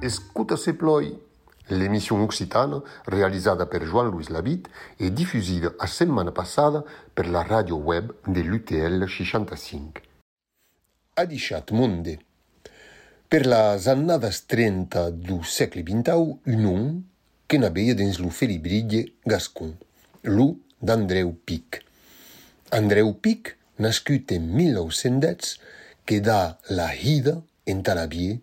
Escuta se ploi, l'emission occitana realizzata per Joan-Louis Labitte e diffusida a settimana passata per la radio web dell'UTL 65. Adichat Monde. Per la annada 30 du secolo XX, un om che n'abeia dins lo felibriglie Gascon, lo d'Andreu Pic. Andreu Pic, nascut en 1910, che dà la hida en Talabier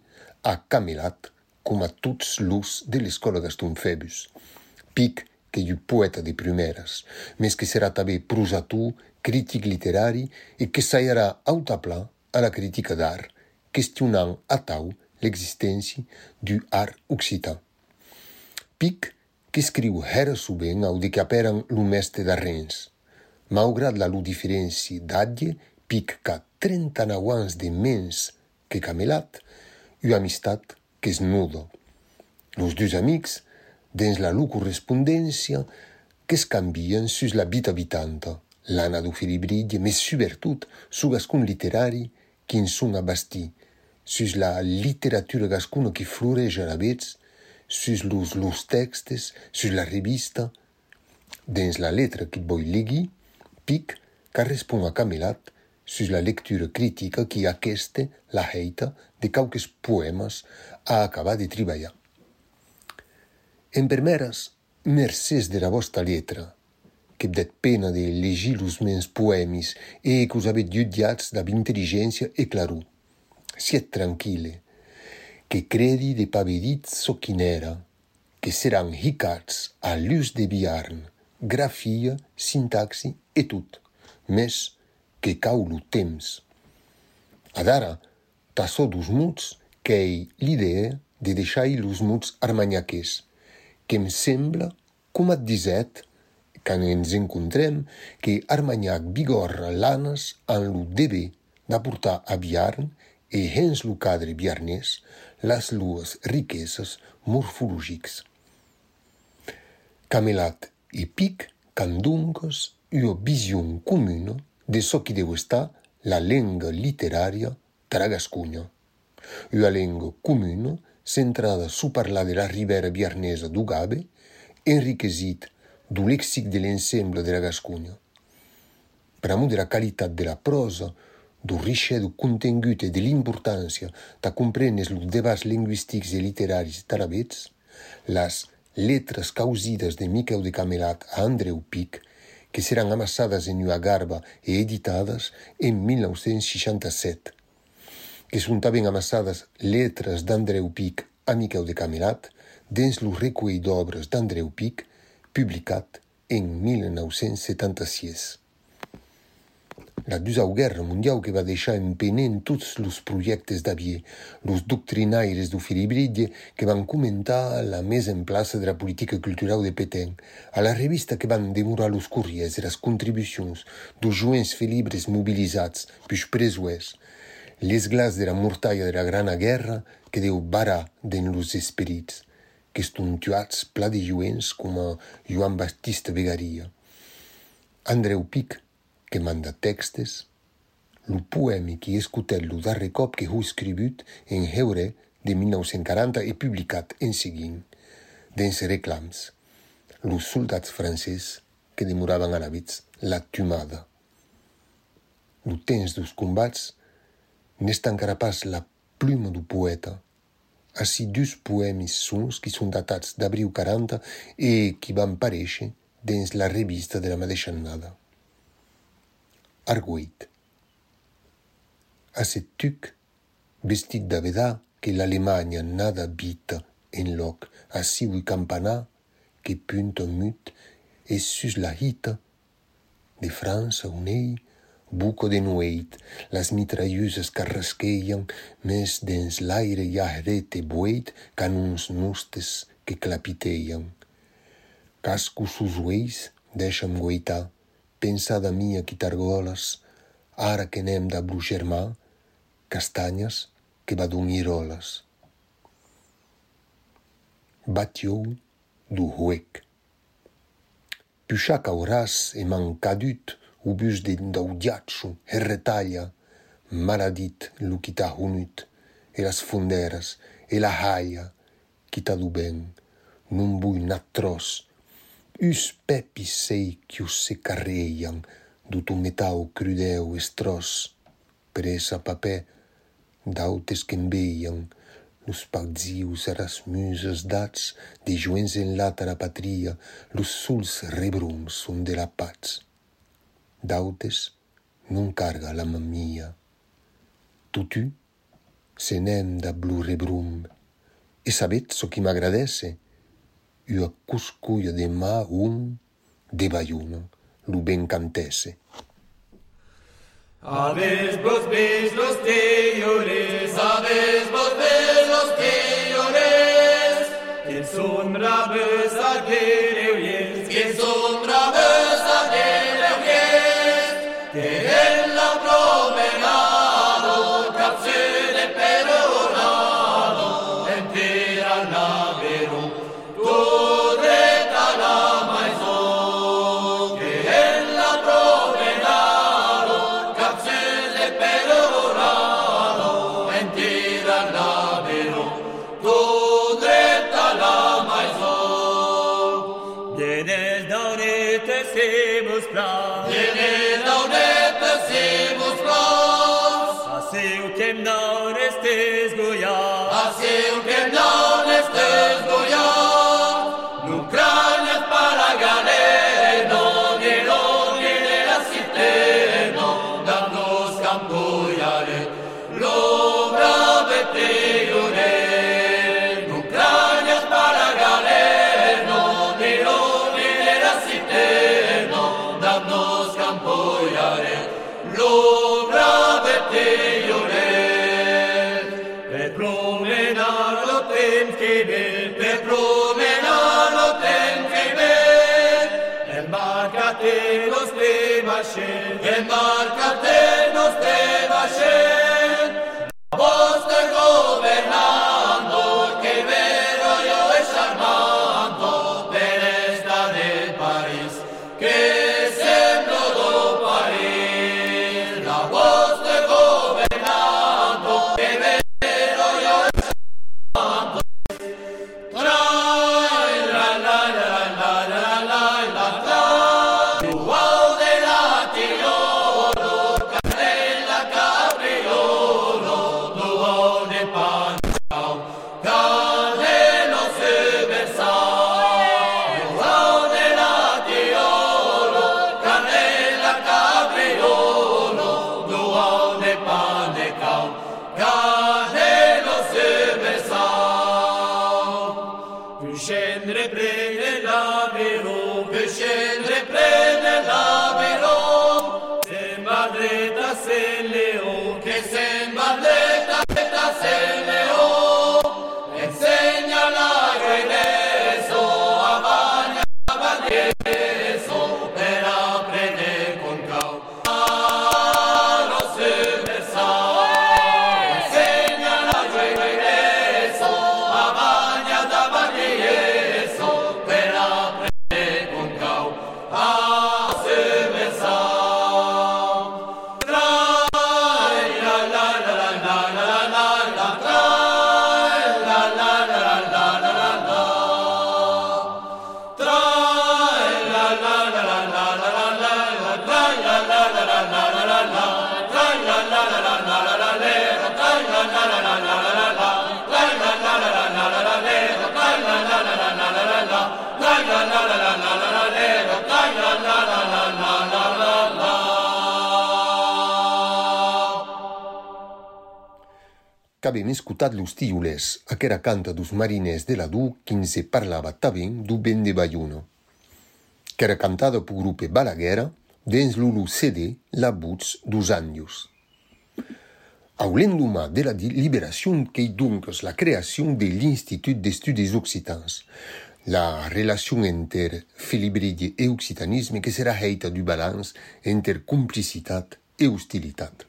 a Camelat, com a tots los de l'escola Gaston Febus. Pic, que è poeta de primeras, mes que serà també prosator, crític literari e que s'airà autapla a la critica d'art, questionant a tau l'existència du art occitan. Pic, que escriu era subent au de que aperen lo mestre d'arrens. Malgrat la lo diferència d'adie, Pic ca 39 ans de mens que Camelat, u amistat que es nudo. Los dos amics, dins la lu correspondència, que es canvien sus la vita habitanta, l'ana do filibridie, mais subvertut su gascun literari qui en son abasti, sus la literatura gascuna qui floreja a vetz, sus los, los textes, sus la revista, dins la letra qui voi legui, pic qu'a respon a Camelat sus la lectura critica qui aqueste la heita de cauques poemas a acabar de triballar. En primeras, mercès de la vostra letra, que dèt pena de legir los mens poemis e que us avet judiats d'ab intelligència e clarut. Siet tranquille, que credi de pavedit so quinera, que seran hicats a luz de biarn, grafia, sintaxi e tot, mes que cau lo temps. Adara, tasso dos muts qu'ei l'idea de deixar los muts armanyaquers, que em sembla, com et diset, quan ens encontrem, que Armanyac bigorra lanes en lo deber d'aportar a Biarn e hens lo cadre biarnès las lues riqueses morfològics. Camelat e Pic can doncas ua vision comuna de çò qui deu estar la lenga literària tara Gascunha. Una lenga comuna centrada su parlar de la ribera biarnesa do Gabe, enriquesit do lexic de l'ensemble de la Gascunha. Per amor de la qualitat de la prosa, do richè do contengut e de l'importància de comprendre los debats lingüistics e literaris tarabets, las letras causidas de Miquel de Camelat a Andreu Pic, que seran amassadas en una garba e editadas en 1967, que son tamén amassadas letras d'Andreu Pic a Miquel de Camelat dins lo recull d'obres d'Andreu Pic publicat en 1976. La Dusau Guerra Mundial que va deixar empenent tots los projectes d'Avier, los doctrinaires do Filibridie que van comentar la mesa en plaça de la política cultural de Petén, a la revista que van demorar los corriers e las contribucions dos joents filibres mobilitzats, pus presuers, les glas de la mortalla de la Grana Guerra que deu barar den los esperits, que eston tuats pla de joents com a Joan Baptista Vegaria. Andreu Pic, que manda textes, lo poemi qui escutet lo darrer cop que hu escrivut en heure de 1940 e publicat en seguint, dins reclams, los soldats francès que demoraven arabits la tumada. Lo temps dos combats n'est encara pas la pluma do poeta, així dus poemis sons qui són datats d'abril 40 e qui van parèixer dins la revista de la mateixa annada. Arguit. A cet tuc, vestit d'avedà que l'Alemanya nada habita en loc a siui campanar que punta mut e sus la hita de França un ei buco de nueit, las mitrailleuses carrasqueien mes dins l'aire iarete bueit can uns nustes que clapiteien. Casco sus ueis, deixa'm guaitar, pensada mia qui t'argoles, ara que nem de bru germà, castanyes que va dormir oles. Batiou du huec. Puxa cauràs e mancadut o bus de daudiatxo e retalla, maladit lo qui t'ha unut, e las funderas e la haia qui t'ha du ben, non bui natros, natros, us pepi sei qui us se carreian du ton metau crudeu estròs. Presa papè, d'autes que'n veian, los pagzius a e las muses dats, de joens en lata la patria, los sols rebrums son de la patz. D'autes non carga la mamia. Tutu se nem da blu rebrum, e sabet so qui m'agradece, ua cuscuia de ma un de baiuno, lu ben cantese. Aves vos ves los aves vos los teores, quien sombra ves a Ukrepnem non estes Goya. Asi ukrepnem non estes vivir, per promenare lo tempo che ver, embarcate lo stema scel, embarcate lo stema. Yeah. qu'avem escutat los tiules, aquera canta dos mariners de la Du quin se parlava tabin du ben de Bayuno, qu'era cantada pel grup Balaguera dins l'Ulu CD La Buts dos Anjos. Au l'endumà de la liberació que hi donques la creació de l'Institut d'Estudis Occitans, la relacion entre Filibrige e occitanisme que serà heita du balance entre complicitat e hostilitat.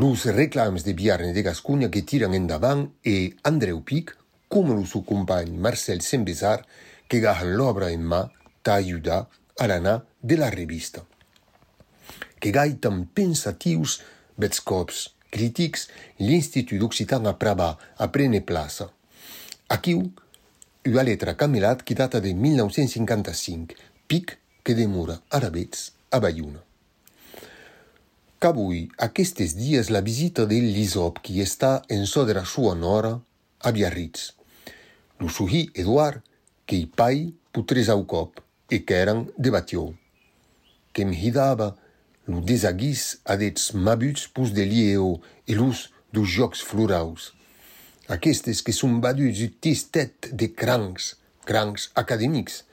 Los reclams de Biarne de Gascogna que tiran endavant e Andreu Pic, com lo seu company Marcel Sembesar, que gahan l'obra en mà t'a ajudar a l'anar de la revista. Que gaitan pensatius, bets cops crítics, l'Institut Occitan a Prava a prene plaça. Aquí una letra camelat qui data de 1955, pic que demora arabets a Bayuna. Cabui, aquestes dies la visita de l'Isop qui està en so de la sua nora a Biarritz. Lo suhi Eduard, que i pai putres au cop e que eran debatió. Que em hidava lo desaguís adets mabuts pus de lieo e lus dos jocs floraus. Aquestes que son baduts utistet de crancs, crancs acadèmics,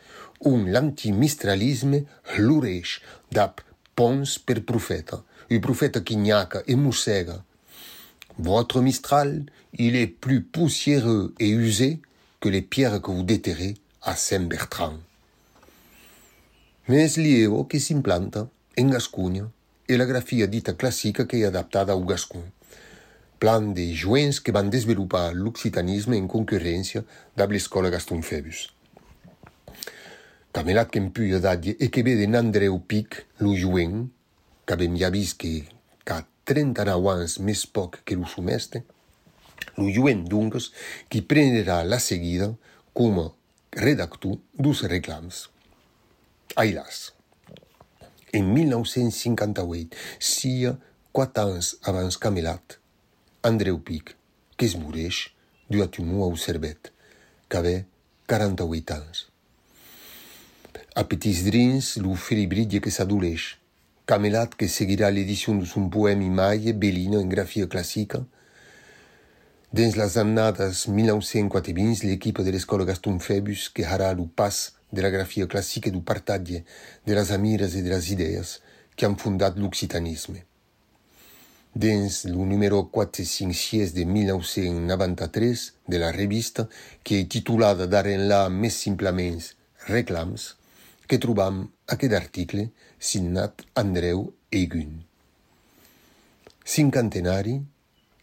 un l'antimistralisme hlureix d'ap pons per profeta. Le prophète Kinyaka et Moussega. Votre Mistral, il est plus poussiéreux et usé que les pierres que vous déterrez à Saint-Bertrand. Mais lievo che si implanta in Gascugna e la grafia dita classica che è adattata au Gascon. plan de joents que van desenvolupar l'occitanisme en concurrència amb l'escola Gaston Febus. Camelat qu'en puio dadie e que ve de Andreu Pic, lo joent, qu'avem ja vist que ca 39 ans més poc que lo sumeste, lo joent, doncs, qui prendrà la seguida com a redactor dos reclams. Ailas. En 1958, sia quatre anys abans Camelat, Andreu Pic, que es moreix, duat un au cervet, qu'avè 48 ans. A petits drins, lo filibridie que s'adoleix, Camelat que seguirà l'edició de son poema Imaie, Bellino en grafia classica. Dins les annades 1920, l'equip de l'escola Gaston Febus que harà el pas de la grafia classica du partatge de les amires e de les idees que han fundat l'occitanisme. Dins el número 456 de 1993 de la revista, que est titulada d'aren més simplement Reclams, que trobam aquest article signat Andreu Egun. Cinquantenari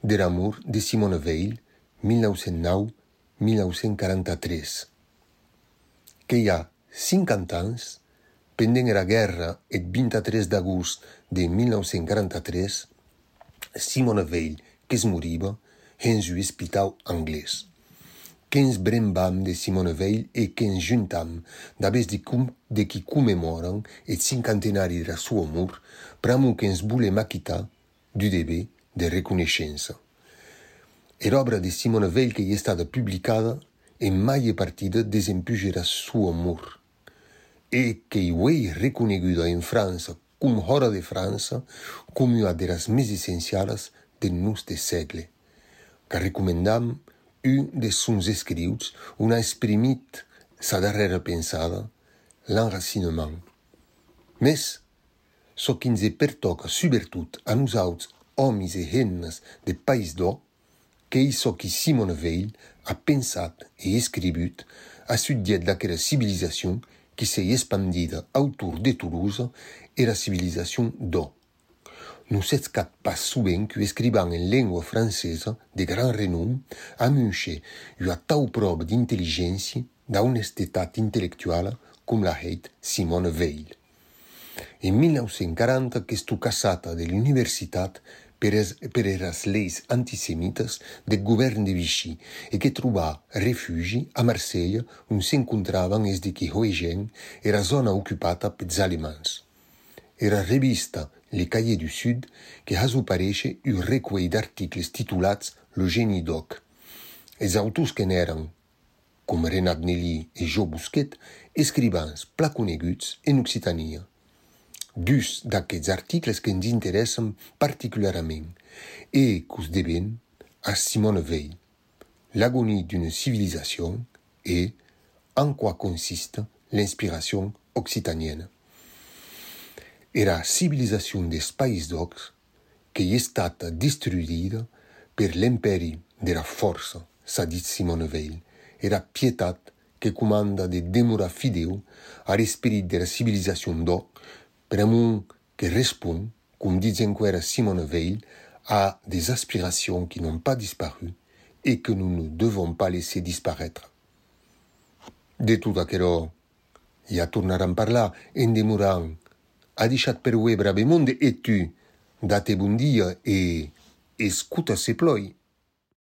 de l'amour de Simone Weil, 1909-1943. Que hi ha 50 anys, pendent la guerra el 23 d'agost de 1943, Simone Veil, que es moriva, ens un hospital anglès. Quens brembam de Simone Veil e quens juntam, d'abès de, cum, de qui commemoran et cinquantenari de la sua amor, pramo quens volem maquita du debè de reconeixença. Er obra de Simone Veil que hi è stata publicada e mai e partida desempugera su amor. E que hi ho reconeguda en França come hora de França come una das més essencials del nostre segle, que recomendam un de sons escrits on a exprimit sa darrera pensada, l'enracinement. Mes, so que ens pertoca subvertut a nosaltres, homes e hennes de país d'or, que isso que Simone Weil ha pensat e escrit a sujet d'aquella civilizació que s'est expandida autour de Toulouse e la civilizació d'or. Nous cat pas souvent que escrivant en lengua francesa de gran renom amunche una tau prova d'intelligència d'honestetat intel·lectuala com la heit Simone Weil. En 1940 que estu cassata de per eras leis antisemitas del govern de Vichy e que troba refugi a Marsella un s'encontravan es de que Hoegen era zona ocupata pels alemans. Era revista Le Cahier du Sud que has apareixe un recuei d'articles titulats Le Genie Doc. Els autors que n'eren, com Renat Nelly e Jo Busquet, escribans placoneguts en Occitania dus d'aquests articles que ens interessen particularament. E cos deben a Simone Veil, l'agonie d'une civilisation e en quoi consiste l'inspiration occitanienne. Era civilizacion d'espais d'ocs que è stata distruïda per l'imperi de la força, s'ha dit Simone Veil, era pietat que comanda de demora fideu a l'esperit de la civilizacion d'oc vraiment qui répond, comme disait encore Simone Veil, à des aspirations qui n'ont pas disparu et que nous ne devons pas laisser disparaître. De tout à quelle heure, y a tournaran par là, en demeurant, a deixat per brave monde et tu, date bon et escuta ses.